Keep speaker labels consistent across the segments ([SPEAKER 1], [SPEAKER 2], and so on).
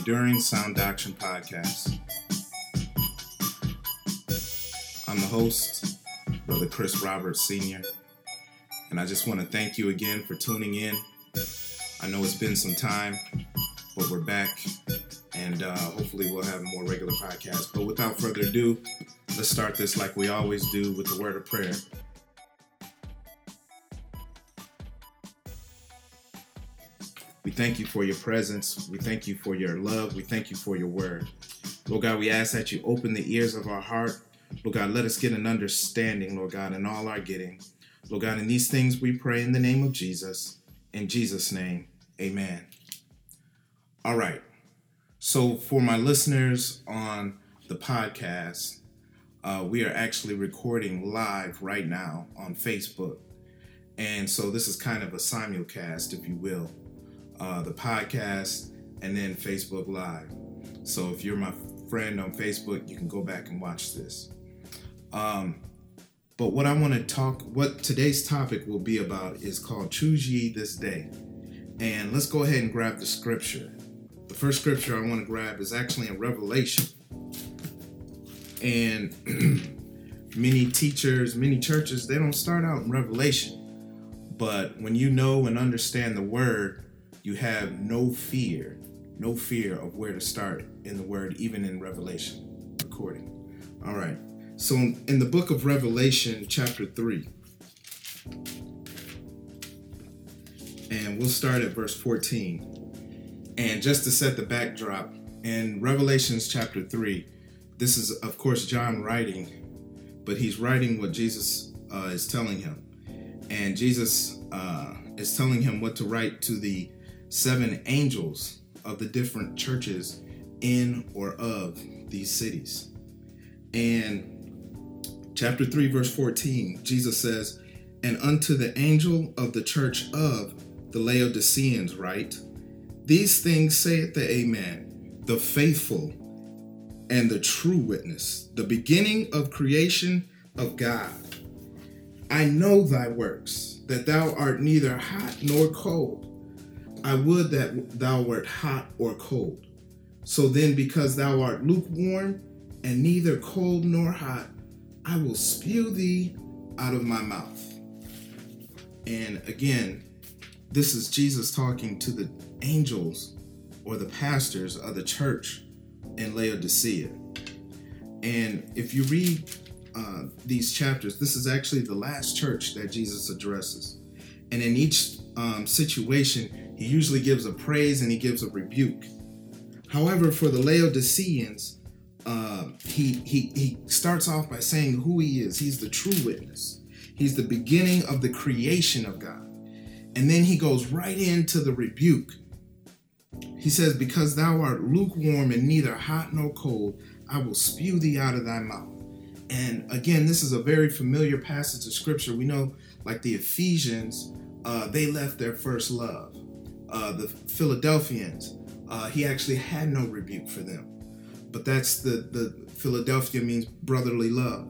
[SPEAKER 1] Enduring Sound Doctrine Podcast. I'm the host, Brother Chris Roberts Sr., and I just want to thank you again for tuning in. I know it's been some time, but we're back, and uh, hopefully we'll have more regular podcasts. But without further ado, let's start this like we always do with the word of prayer. Thank you for your presence. We thank you for your love. We thank you for your word. Lord God, we ask that you open the ears of our heart. Lord God, let us get an understanding, Lord God, in all our getting. Lord God, in these things we pray in the name of Jesus. In Jesus' name, amen. All right. So, for my listeners on the podcast, uh, we are actually recording live right now on Facebook. And so, this is kind of a simulcast, if you will uh, the podcast, and then Facebook Live. So if you're my friend on Facebook, you can go back and watch this. Um, but what I want to talk, what today's topic will be about is called Choose Ye This Day. And let's go ahead and grab the scripture. The first scripture I want to grab is actually in Revelation. And many teachers, many churches, they don't start out in Revelation. But when you know and understand the word, you have no fear, no fear of where to start in the word, even in Revelation recording. All right. So in the book of Revelation, chapter 3, and we'll start at verse 14. And just to set the backdrop, in Revelations chapter 3, this is, of course, John writing, but he's writing what Jesus uh, is telling him. And Jesus uh, is telling him what to write to the seven angels of the different churches in or of these cities. And chapter 3, verse 14, Jesus says, And unto the angel of the church of the Laodiceans write, These things saith the Amen, the faithful and the true witness, the beginning of creation of God. I know thy works, that thou art neither hot nor cold. I would that thou wert hot or cold. So then, because thou art lukewarm and neither cold nor hot, I will spew thee out of my mouth. And again, this is Jesus talking to the angels or the pastors of the church in Laodicea. And if you read uh, these chapters, this is actually the last church that Jesus addresses. And in each um, situation, he usually gives a praise and he gives a rebuke. However, for the Laodiceans, uh, he, he, he starts off by saying who he is. He's the true witness, he's the beginning of the creation of God. And then he goes right into the rebuke. He says, Because thou art lukewarm and neither hot nor cold, I will spew thee out of thy mouth. And again, this is a very familiar passage of scripture. We know, like the Ephesians, uh, they left their first love. Uh, the Philadelphians, uh, he actually had no rebuke for them. But that's the, the Philadelphia means brotherly love.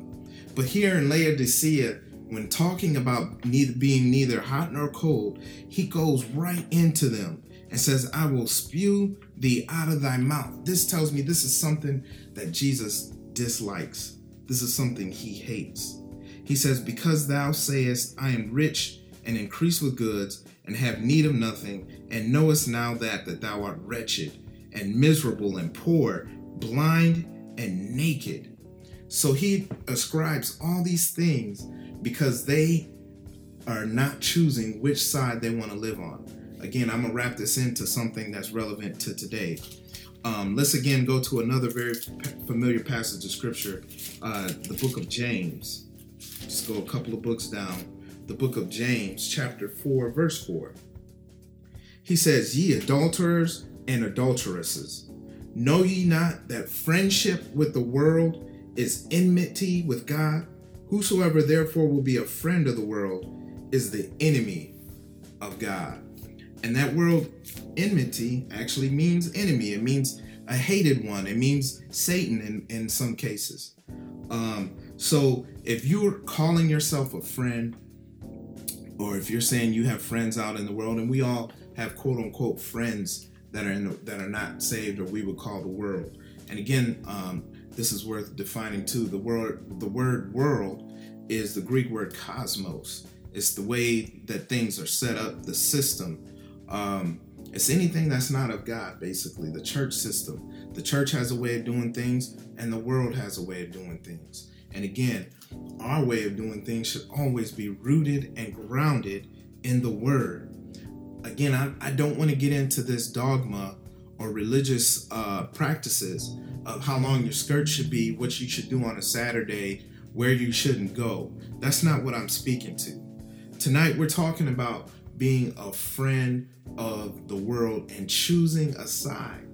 [SPEAKER 1] But here in Laodicea, when talking about neither being neither hot nor cold, he goes right into them and says, I will spew thee out of thy mouth. This tells me this is something that Jesus dislikes. This is something he hates. He says, Because thou sayest, I am rich and increase with goods, and have need of nothing, and knowest now that that thou art wretched, and miserable, and poor, blind, and naked. So he ascribes all these things because they are not choosing which side they want to live on. Again, I'm gonna wrap this into something that's relevant to today. Um, let's again go to another very familiar passage of scripture, uh, the book of James. Just go a couple of books down the book of James, chapter 4, verse 4. He says, Ye adulterers and adulteresses, know ye not that friendship with the world is enmity with God? Whosoever therefore will be a friend of the world is the enemy of God. And that word enmity actually means enemy. It means a hated one. It means Satan in, in some cases. Um, so if you're calling yourself a friend, or if you're saying you have friends out in the world, and we all have quote unquote friends that are in the, that are not saved or we would call the world. And again, um, this is worth defining too. The word the word world is the Greek word cosmos. It's the way that things are set up, the system. Um, it's anything that's not of God, basically, the church system. The church has a way of doing things, and the world has a way of doing things. And again, our way of doing things should always be rooted and grounded in the Word. Again, I, I don't want to get into this dogma or religious uh, practices of how long your skirt should be, what you should do on a Saturday, where you shouldn't go. That's not what I'm speaking to. Tonight, we're talking about being a friend of the world and choosing a side.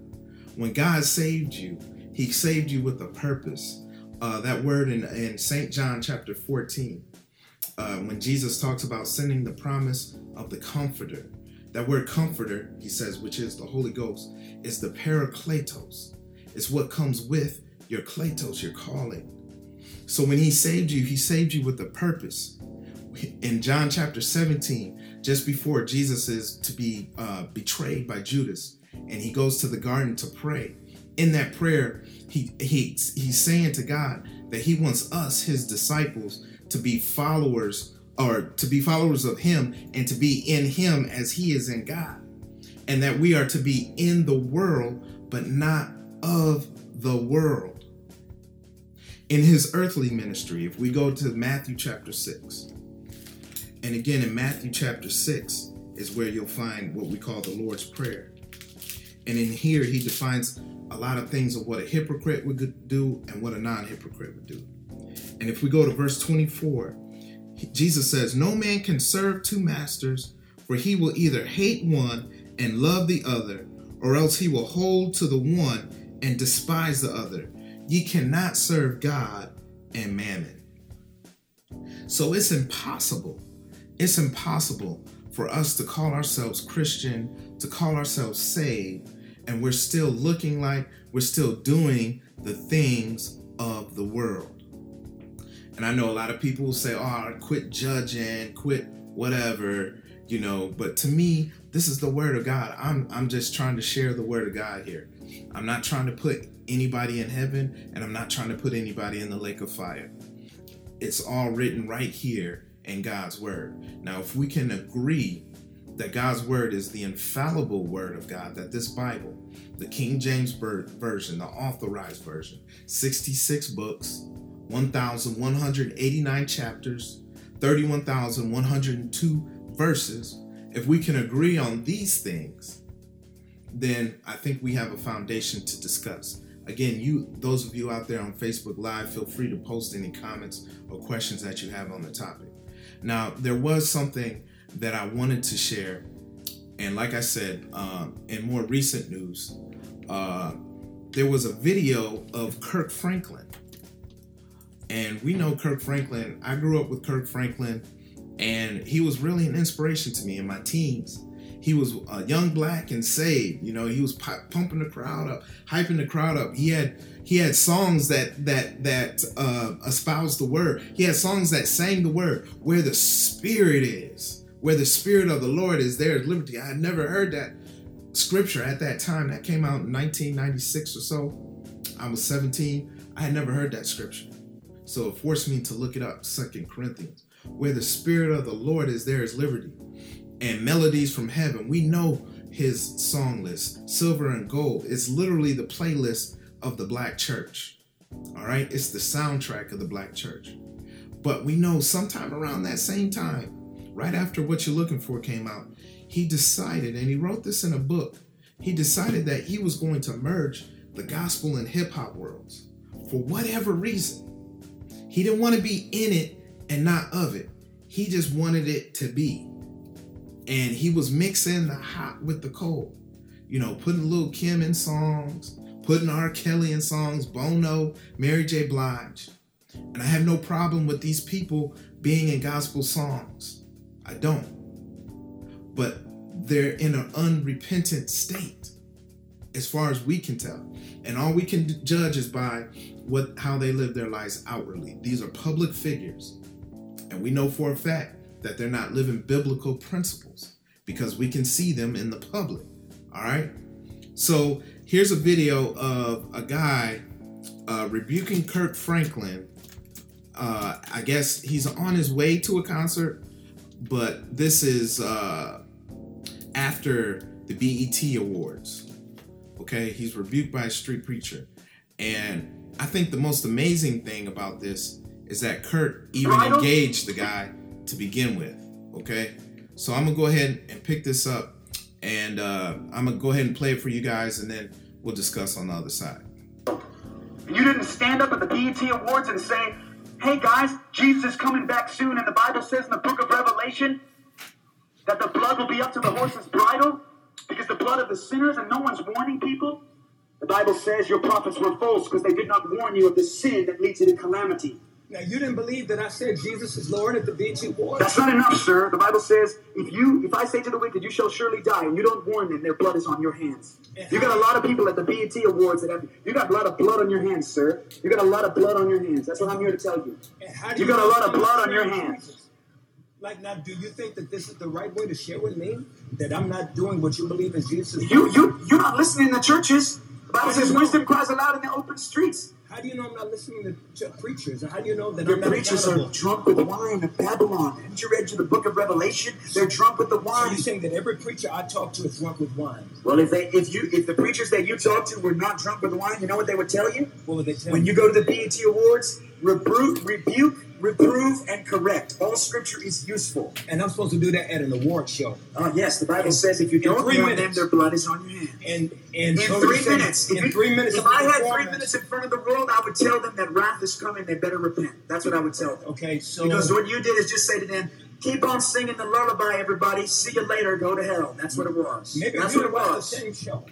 [SPEAKER 1] When God saved you, He saved you with a purpose. Uh, that word in, in St. John chapter 14, uh, when Jesus talks about sending the promise of the Comforter, that word comforter, he says, which is the Holy Ghost, is the parakletos. It's what comes with your kletos, your calling. So when he saved you, he saved you with a purpose. In John chapter 17, just before Jesus is to be uh, betrayed by Judas, and he goes to the garden to pray. In that prayer, he, he he's saying to God that he wants us, his disciples, to be followers or to be followers of him and to be in him as he is in God. And that we are to be in the world, but not of the world. In his earthly ministry, if we go to Matthew chapter 6, and again in Matthew chapter 6 is where you'll find what we call the Lord's Prayer. And in here, he defines a lot of things of what a hypocrite would do and what a non hypocrite would do. And if we go to verse 24, Jesus says, No man can serve two masters, for he will either hate one and love the other, or else he will hold to the one and despise the other. Ye cannot serve God and mammon. So it's impossible. It's impossible for us to call ourselves Christian, to call ourselves saved, and we're still looking like we're still doing the things of the world. And I know a lot of people will say, oh, quit judging, quit whatever, you know. But to me, this is the word of God. I'm, I'm just trying to share the word of God here. I'm not trying to put anybody in heaven, and I'm not trying to put anybody in the lake of fire. It's all written right here in God's word. Now, if we can agree that God's word is the infallible word of God, that this Bible, the King James Version, the authorized version, 66 books, 1,189 chapters, 31,102 verses, if we can agree on these things, then I think we have a foundation to discuss. Again, you those of you out there on Facebook Live, feel free to post any comments or questions that you have on the topic. Now, there was something that I wanted to share, and like I said, um, in more recent news, uh, there was a video of Kirk Franklin and we know Kirk Franklin. I grew up with Kirk Franklin, and he was really an inspiration to me in my teens. He was a young black and saved. You know, he was pumping the crowd up, hyping the crowd up. He had he had songs that that that uh, espoused the word. He had songs that sang the word. Where the Spirit is, where the Spirit of the Lord is, there is liberty. I had never heard that scripture at that time. That came out in 1996 or so. I was 17. I had never heard that scripture. So it forced me to look it up, Second Corinthians. Where the Spirit of the Lord is, there is liberty. And melodies from heaven. We know his song list, Silver and Gold. It's literally the playlist of the black church. All right, it's the soundtrack of the black church. But we know sometime around that same time, right after What You're Looking For came out, he decided, and he wrote this in a book, he decided that he was going to merge the gospel and hip hop worlds for whatever reason. He didn't want to be in it and not of it. He just wanted it to be. And he was mixing the hot with the cold. You know, putting Lil Kim in songs, putting R. Kelly in songs, Bono, Mary J. Blige. And I have no problem with these people being in gospel songs. I don't. But they're in an unrepentant state as far as we can tell. And all we can judge is by what how they live their lives outwardly. These are public figures. And we know for a fact that they're not living biblical principles. because we can see them in the public. All right. So here's a video of a guy uh, rebuking Kirk Franklin. Uh, I guess he's on his way to a concert, but this is uh, after the BET Awards. Okay, he's rebuked by a street preacher. And I think the most amazing thing about this is that Kirk even engaged the guy to begin with. Okay, so I'm gonna go ahead and pick this up, and uh, I'm gonna go ahead and play it for you guys, and then we'll discuss on the other side.
[SPEAKER 2] You didn't stand up at the BET Awards and say, "Hey guys, Jesus is coming back soon," and the Bible says in the Book of Revelation that the blood will be up to the horse's bridle because the blood of the sinners, and no one's warning people. The Bible says your prophets were false because they did not warn you of the sin that leads you to calamity.
[SPEAKER 3] Now you didn't believe that I said Jesus is Lord at the BET Awards.
[SPEAKER 2] That's not enough, sir. The Bible says if you if I say to the wicked, you shall surely die, and you don't warn them, their blood is on your hands. You got a lot of people at the BET Awards that have you got a lot of blood on your hands, sir. You got a lot of blood on your hands. That's what I'm here to tell you.
[SPEAKER 3] you,
[SPEAKER 2] you got a lot of blood on your hands.
[SPEAKER 3] Like now, do you think that this is the right way to share with me that I'm not doing what you believe is Jesus?
[SPEAKER 2] You you you're not listening to churches. The Bible says wisdom cries aloud in the open streets.
[SPEAKER 3] How do you know I'm not listening to preachers? How do you know that
[SPEAKER 2] Your
[SPEAKER 3] I'm
[SPEAKER 2] preachers are drunk with wine of Babylon. Haven't you read to the book of Revelation? They're drunk with the
[SPEAKER 3] So
[SPEAKER 2] wine.
[SPEAKER 3] you're saying that every preacher I talk to is drunk with wine?
[SPEAKER 2] Well, if they if you if the preachers that you talk to were not drunk with wine, you know what they would tell you?
[SPEAKER 3] What would they tell
[SPEAKER 2] When
[SPEAKER 3] me?
[SPEAKER 2] you go to the BET Awards, rebuke, rebuke, reprove, and correct. All scripture is useful.
[SPEAKER 3] And I'm supposed to do that at an award show.
[SPEAKER 2] Uh, yes, the Bible says if you don't
[SPEAKER 3] three
[SPEAKER 2] warn them, their blood is on your hand.
[SPEAKER 3] And and
[SPEAKER 2] In
[SPEAKER 3] so
[SPEAKER 2] three minutes.
[SPEAKER 3] In
[SPEAKER 2] If,
[SPEAKER 3] three minutes.
[SPEAKER 2] if I had three minutes in front of the world, I would tell them that wrath is coming. They better repent. That's what I would tell them.
[SPEAKER 3] Okay, so
[SPEAKER 2] Because what you did is just say to them, keep on singing the lullaby, everybody. See you later. Go to hell. That's what it was.
[SPEAKER 3] maybe
[SPEAKER 2] That's
[SPEAKER 3] you
[SPEAKER 2] what
[SPEAKER 3] didn't
[SPEAKER 2] it
[SPEAKER 3] watch the same show.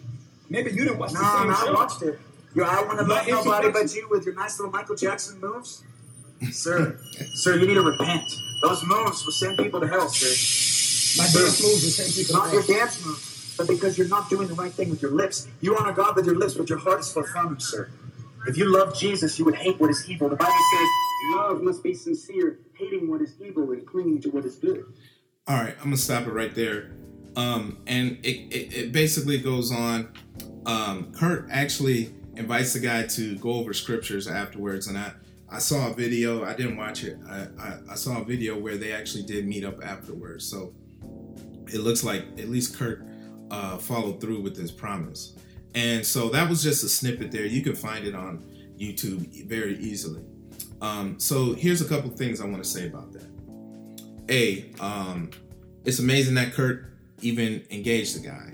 [SPEAKER 3] Maybe you didn't watch
[SPEAKER 2] No,
[SPEAKER 3] the same
[SPEAKER 2] no,
[SPEAKER 3] show.
[SPEAKER 2] I watched it. You, I want to love nobody but you with your nice little Michael Jackson moves. Sir, sir, you need to repent. Those moves will send people to hell, sir.
[SPEAKER 3] My dance moves the same people.
[SPEAKER 2] Not your dance moves, but because you're not doing the right thing with your lips. You honor God with your lips, but your heart is far from Him, sir. If you love Jesus, you would hate what is evil. The Bible says love must be sincere, hating what is evil and clinging to what is good.
[SPEAKER 1] All right, I'm gonna stop it right there. Um, and it, it, it basically goes on. Um, Kirk actually invites the guy to go over scriptures afterwards, and I, I saw a video. I didn't watch it. I, I, I saw a video where they actually did meet up afterwards. So it looks like at least Kirk uh, followed through with his promise. And so that was just a snippet there. You can find it on YouTube very easily. Um, so here's a couple things I want to say about that. A, um, it's amazing that Kirk even engaged the guy.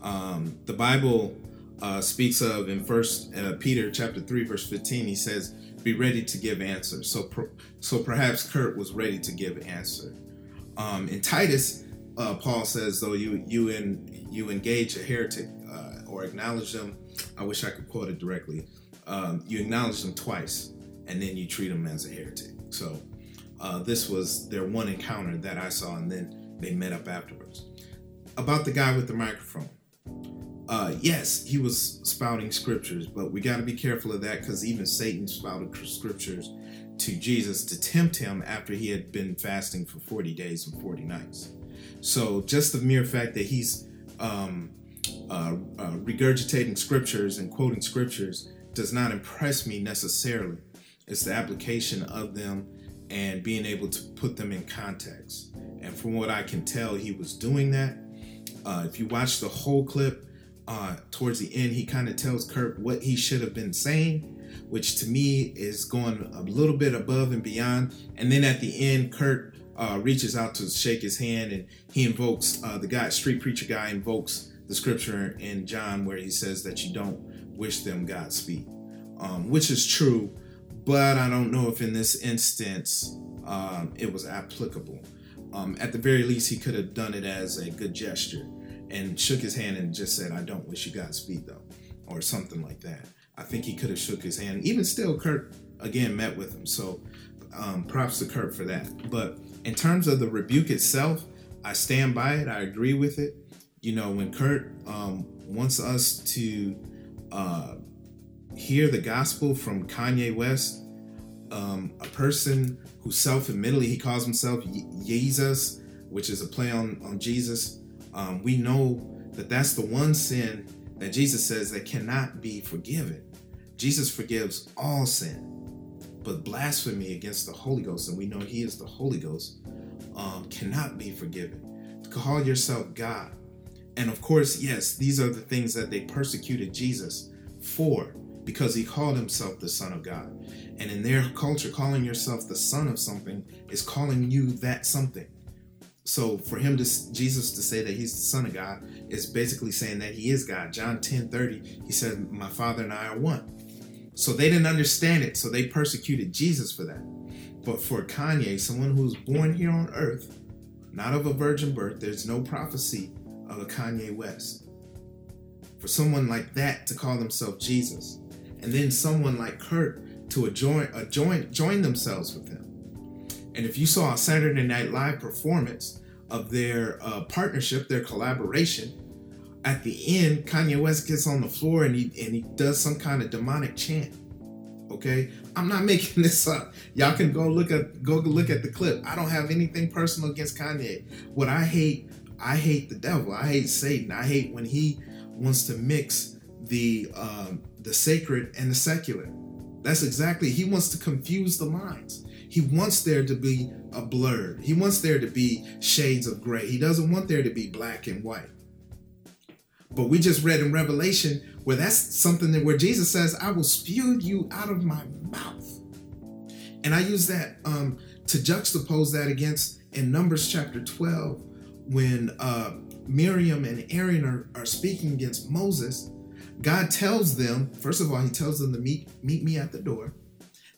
[SPEAKER 1] Um, the Bible uh, speaks of in First uh, Peter chapter three verse fifteen. He says, "Be ready to give answers." So, per- so perhaps Kirk was ready to give answer. Um, in Titus, uh, Paul says, "Though you you in you engage a heretic uh, or acknowledge them." I wish I could quote it directly. Um, you acknowledge them twice, and then you treat them as a heretic. So uh, this was their one encounter that I saw, and then they met up afterwards. About the guy with the microphone. Uh, yes, he was spouting scriptures, but we got to be careful of that because even Satan spouted scriptures to Jesus to tempt him after he had been fasting for 40 days and 40 nights. So just the mere fact that he's um, uh, uh, regurgitating scriptures and quoting scriptures does not impress me necessarily. It's the application of them and being able to put them in context. And from what I can tell, he was doing that. Uh, if you watch the whole clip, uh, towards the end, he kind of tells Kirk what he should have been saying, which to me is going a little bit above and beyond. And then at the end, Kirk uh, reaches out to shake his hand and he invokes uh, the guy, street preacher guy, invokes the scripture in John where he says that you don't wish them Godspeed, um, which is true, but I don't know if in this instance um, it was applicable. Um, at the very least, he could have done it as a good gesture and shook his hand and just said, I don't wish you Godspeed though, or something like that. I think he could have shook his hand. Even still, Kirk again met with him. So um, props to Kirk for that. But in terms of the rebuke itself, I stand by it. I agree with it. You know, when Kirk um, wants us to uh, hear the gospel from Kanye West, um, a person who self-admittedly he calls himself Yeezus, which is a play on, on Jesus, um, we know that that's the one sin that Jesus says that cannot be forgiven. Jesus forgives all sin, but blasphemy against the Holy Ghost, and we know He is the Holy Ghost, um, cannot be forgiven. Call yourself God. And of course, yes, these are the things that they persecuted Jesus for because he called himself the Son of God. And in their culture, calling yourself the Son of something is calling you that something. So for him to Jesus to say that he's the Son of God is basically saying that he is God. John 10 30, he said, My Father and I are one. So they didn't understand it, so they persecuted Jesus for that. But for Kanye, someone who's born here on earth, not of a virgin birth, there's no prophecy of a Kanye West. For someone like that to call themselves Jesus, and then someone like Kirk to join, join, join themselves with him. And if you saw a Saturday Night Live performance of their uh, partnership, their collaboration, at the end, Kanye West gets on the floor and he and he does some kind of demonic chant. Okay, I'm not making this up. Y'all can go look at go look at the clip. I don't have anything personal against Kanye. What I hate, I hate the devil. I hate Satan. I hate when he wants to mix the um, the sacred and the secular. That's exactly he wants to confuse the minds. He wants there to be a blur. He wants there to be shades of gray. He doesn't want there to be black and white. But we just read in Revelation where that's something that where Jesus says, I will spew you out of my mouth. And I use that um, to juxtapose that against in Numbers chapter 12 when uh, Miriam and Aaron are, are speaking against Moses. God tells them, first of all, he tells them to meet, meet me at the door.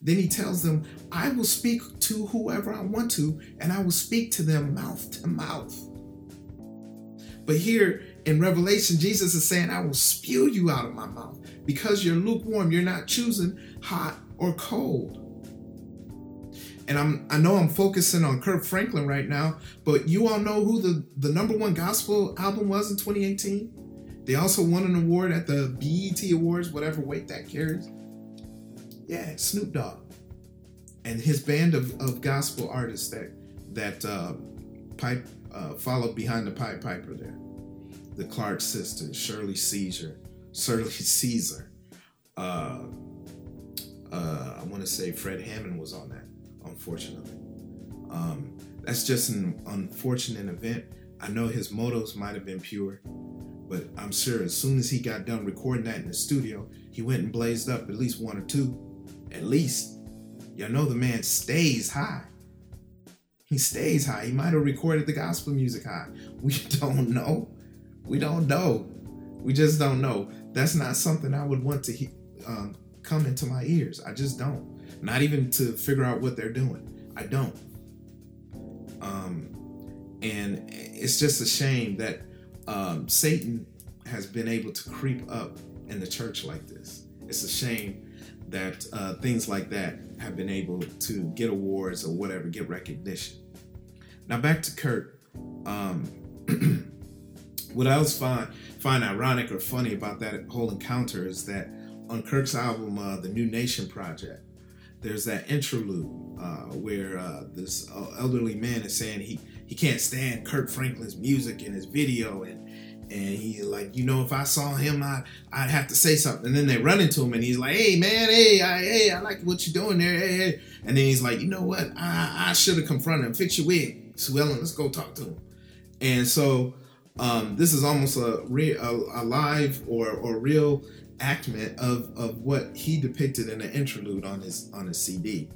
[SPEAKER 1] Then he tells them, I will speak to whoever I want to, and I will speak to them mouth to mouth. But here in Revelation, Jesus is saying, I will spew you out of my mouth because you're lukewarm. You're not choosing hot or cold. And I'm I know I'm focusing on Kirk Franklin right now, but you all know who the, the number one gospel album was in 2018? They also won an award at the BET Awards, whatever weight that carries. Yeah, Snoop Dogg. And his band of, of gospel artists that that uh, pipe uh, followed behind the Pied Piper there the Clark sisters, Shirley Caesar, Shirley Caesar. Uh, uh, I want to say Fred Hammond was on that, unfortunately. Um, that's just an unfortunate event. I know his motives might have been pure, but I'm sure as soon as he got done recording that in the studio, he went and blazed up at least one or two. At least. Y'all know the man stays high. He stays high. He might have recorded the gospel music high. We don't know. We don't know. We just don't know. That's not something I would want to he- um, come into my ears. I just don't. Not even to figure out what they're doing. I don't. Um, and it's just a shame that um, Satan has been able to creep up in the church like this. It's a shame that uh, things like that have been able to get awards or whatever, get recognition. Now back to Kirk. Um, what I was find find ironic or funny about that whole encounter is that on Kirk's album, uh, the Nu Nation Project, there's that interlude uh, where uh, this uh, elderly man is saying he he can't stand Kirk Franklin's music in his video and and he like you know if I saw him I I'd have to say something and then they run into him and he's like hey man hey I, hey I like what you're doing there hey, hey. and then he's like you know what I I should have confronted him fix your wig Sue Ellen let's go talk to him and so um, this is almost a, re- a, a live or, or real actment of, of what he depicted in the interlude on his on his CD.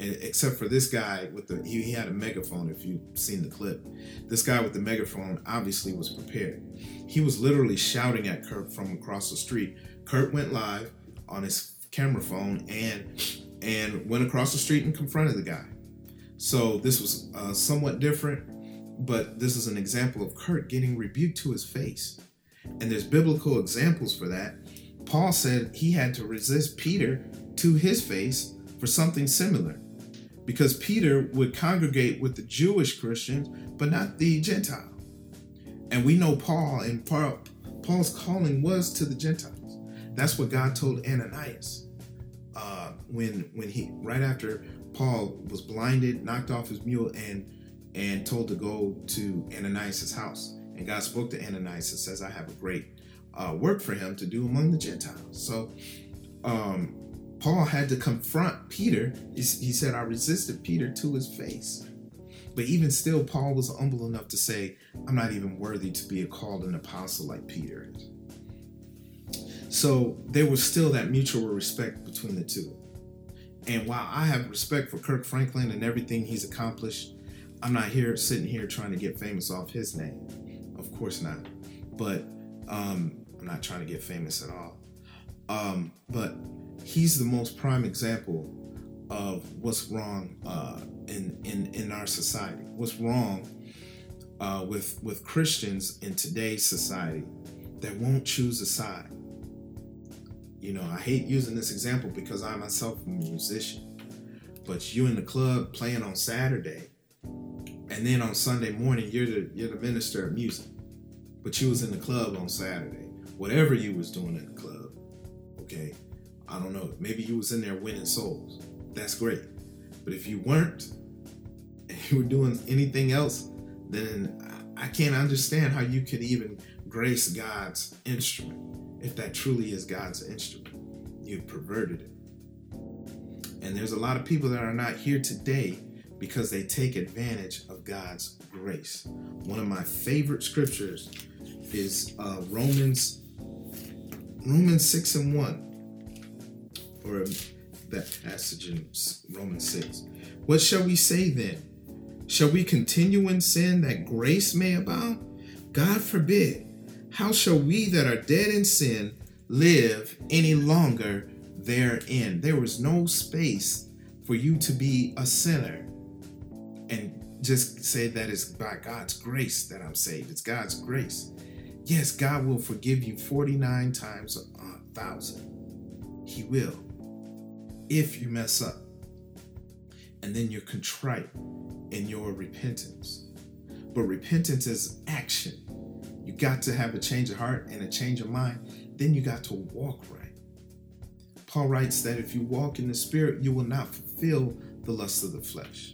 [SPEAKER 1] And except for this guy with the he, he had a megaphone. If you've seen the clip, this guy with the megaphone obviously was prepared. He was literally shouting at Kirk from across the street. Kirk went live on his camera phone and and went across the street and confronted the guy. So this was uh, somewhat different but this is an example of Kirk getting rebuked to his face. And there's biblical examples for that. Paul said he had to resist Peter to his face for something similar because Peter would congregate with the Jewish Christians, but not the Gentile. And we know Paul and Paul's calling was to the Gentiles. That's what God told Ananias uh, when when he right after Paul was blinded, knocked off his mule, and and told to go to Ananias' house. And God spoke to Ananias and says, I have a great uh, work for him to do among the Gentiles. So um, Paul had to confront Peter. He, said, I resisted Peter to his face. But even still, Paul was humble enough to say, I'm not even worthy to be called an apostle like Peter is. So there was still that mutual respect between the two. And while I have respect for Kirk Franklin and everything he's accomplished, I'm not here sitting here trying to get famous off his name. Of course not. But um, I'm not trying to get famous at all. Um, but he's the most prime example of what's wrong uh, in, in in our society. What's wrong uh, with with Christians in today's society that won't choose a side. You know, I hate using this example because I myself am a musician. But you in the club playing on Saturday, and then on Sunday morning you're the you're the minister of music. But you was in the club on Saturday. Whatever you was doing in the club, okay. I don't know. Maybe you was in there winning souls. That's great. But if you weren't, and you were doing anything else, then I can't understand how you could even grace God's instrument if that truly is God's instrument. You've perverted it. And there's a lot of people that are not here today because they take advantage of God's grace. One of my favorite scriptures is uh, Romans Romans 6 and 1 or that passage in Romans 6. What shall we say then? Shall we continue in sin that grace may abound? God forbid. How shall we that are dead in sin live any longer therein? There was no space for you to be a sinner and just say that it's by God's grace that I'm saved. It's God's grace. Yes, God will forgive you 49 times a thousand. He will. If you mess up. And then you're contrite in your repentance. But repentance is action. You got to have a change of heart and a change of mind. Then you got to walk right. Paul writes that if you walk in the Spirit, you will not fulfill the lust of the flesh.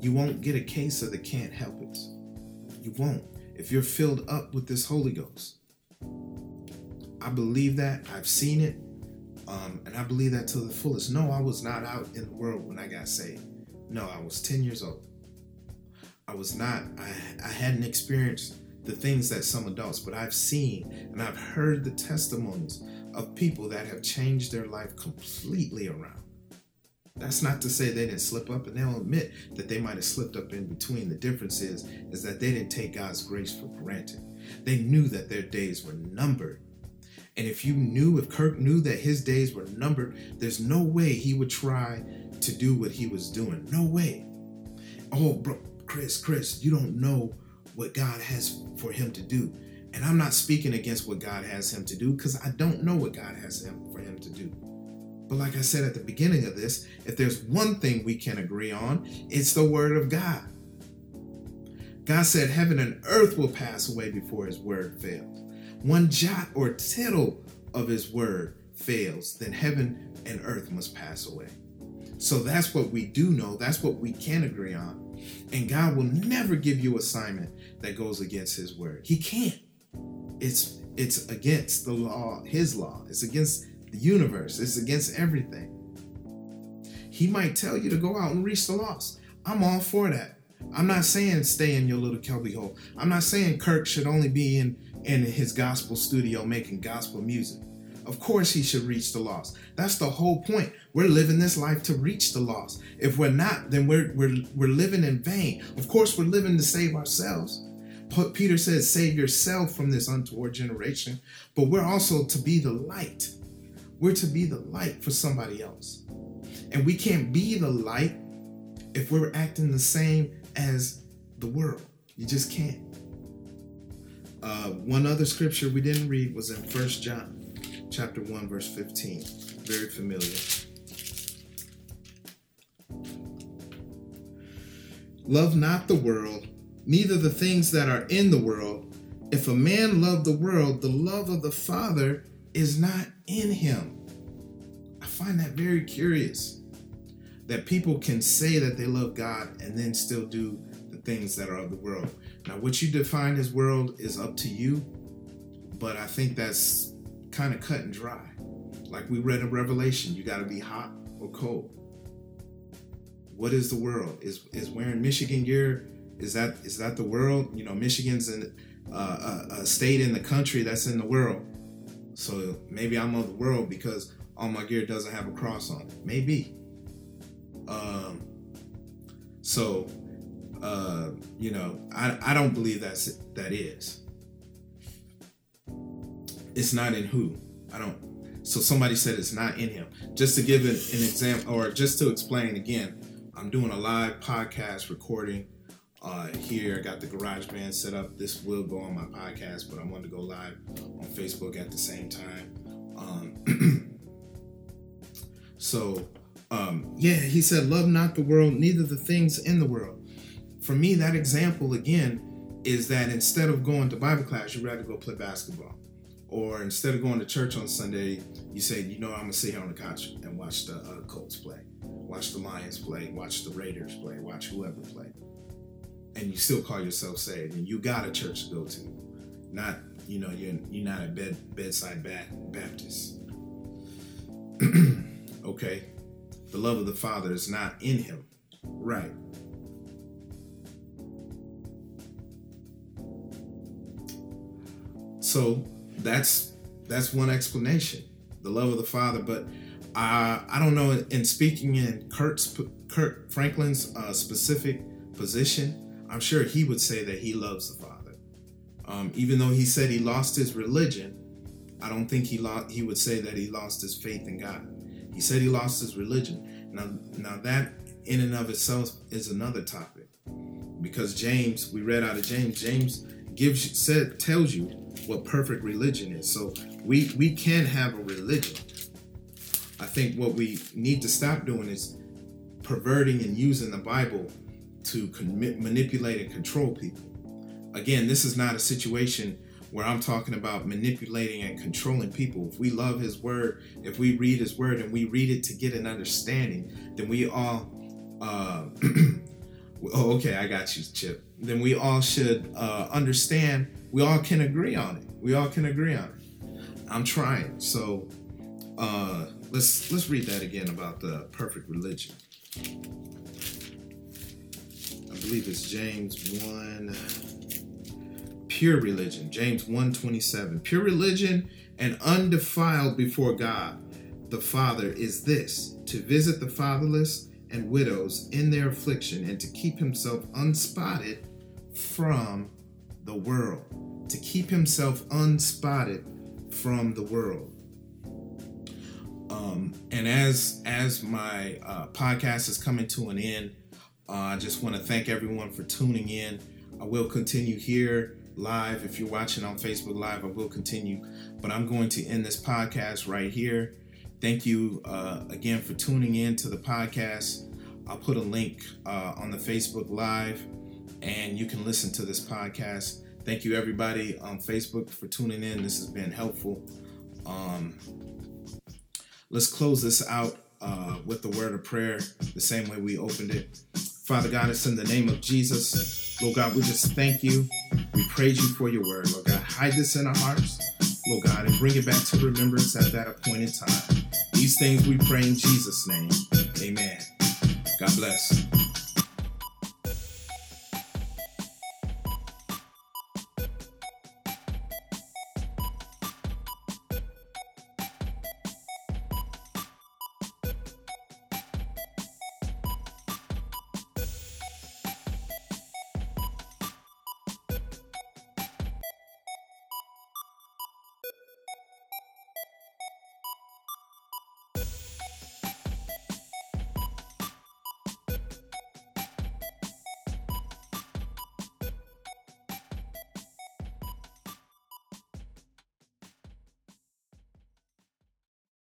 [SPEAKER 1] You won't get a case of the can't help it. You won't if you're filled up with this Holy Ghost. I believe that. I've seen it. Um, and I believe that to the fullest. No, I was not out in the world when I got saved. No, I was 10 years old. I was not, I, I hadn't experienced the things that some adults, but I've seen and I've heard the testimonies of people that have changed their life completely around. That's not to say they didn't slip up, and they'll admit that they might have slipped up in between. The difference is, is that they didn't take God's grace for granted. They knew that their days were numbered. And if you knew, if Kirk knew that his days were numbered, there's no way he would try to do what he was doing. No way. Oh, bro, Chris, Chris, you don't know what God has for him to do. And I'm not speaking against what God has him to do because I don't know what God has him for him to do. But like I said at the beginning of this, if there's one thing we can agree on, it's the word of God. God said heaven and earth will pass away before his word fails. One jot or tittle of his word fails, then heaven and earth must pass away. So that's what we do know. That's what we can agree on. And God will never give you assignment that goes against his word. He can't. It's it's against the law, his law. It's against the universe. It's against everything. He might tell you to go out and reach the lost. I'm all for that. I'm not saying stay in your little hole. I'm not saying Kirk should only be in in his gospel studio making gospel music. Of course, he should reach the lost. That's the whole point. We're living this life to reach the lost. If we're not, then we're, we're, we're living in vain. Of course, we're living to save ourselves. Peter says, Save yourself from this untoward generation, but we're also to be the light. We're to be the light for somebody else. And we can't be the light if we're acting the same as the world. You just can't. Uh, one other scripture we didn't read was in First John chapter 1, verse 15. Very familiar. Love not the world, neither the things that are in the world. If a man love the world, the love of the Father is not in him. I find that very curious that people can say that they love God and then still do the things that are of the world. Now, what you define as world is up to you, but I think that's kind of cut and dry. Like we read in Revelation, you got to be hot or cold. What is the world? Is is wearing Michigan gear? Is that is that the world? You know, Michigan's in uh, a, a state in the country that's in the world. So maybe I'm of the world because all my gear doesn't have a cross on it. Maybe. Um, so, uh, you know, I, I don't believe that's that is. It's not in who. I don't. So somebody said it's not in him. Just to give an, an example, or just to explain again, I'm doing a live podcast recording uh, here. I got the GarageBand set up. This will go on my podcast, but I wanted to go live on Facebook at the same time. Um, so, um, yeah, he said, Love not the world, neither the things in the world. For me, that example again is that instead of going to Bible class, you'd rather go play basketball. Or instead of going to church on Sunday, you say, you know, I'm gonna sit here on the couch and watch the uh, Colts play, watch the Lions play, watch the Raiders play, watch whoever play and you still call yourself saved and you got a church to go to not you know you're, you're not a bed bedside baptist okay the love of the father is not in him right so that's that's one explanation the love of the father but i i don't know in speaking in kirk's kirk franklin's uh, specific position I'm sure he would say that he loves the Father. Um, even though he said he lost his religion, I don't think he lost. He would say that he lost his faith in God. He said he lost his religion. Now, now that in and of itself is another topic, because James, we read out of James. James gives said tells you what perfect religion is. So we we can have a religion. I think what we need to stop doing is perverting and using the Bible to manipulate and control people. Again, this is not a situation where I'm talking about manipulating and controlling people. If we love His Word, if we read His Word and we read it to get an understanding, then we all, uh, oh, okay, I got you, Chip. Then we all should uh, understand. We all can agree on it. We all can agree on it. I'm trying. So uh, let's let's read that again about the perfect religion I believe it's James 1 pure religion. James 1:27 pure religion and undefiled before God the Father is this to visit the fatherless and widows in their affliction and to keep himself unspotted from the world. To keep himself unspotted from the world. Um, and as as my uh, podcast is coming to an end uh, I just want to thank everyone for tuning in. I will continue here live. If you're watching on Facebook Live, I will continue. But I'm going to end this podcast right here. Thank you uh, again for tuning in to the podcast. I'll put a link uh, on the Facebook Live and you can listen to this podcast. Thank you, everybody on Facebook, for tuning in. This has been helpful. Um, let's close this out uh, with the word of prayer the same way we opened it. Father God, it's in the name of Jesus. Lord God, we just thank you. We praise you for your word. Lord God, hide this in our hearts, Lord God, and bring it back to remembrance at that appointed time. These things we pray in Jesus' name. Amen. God bless.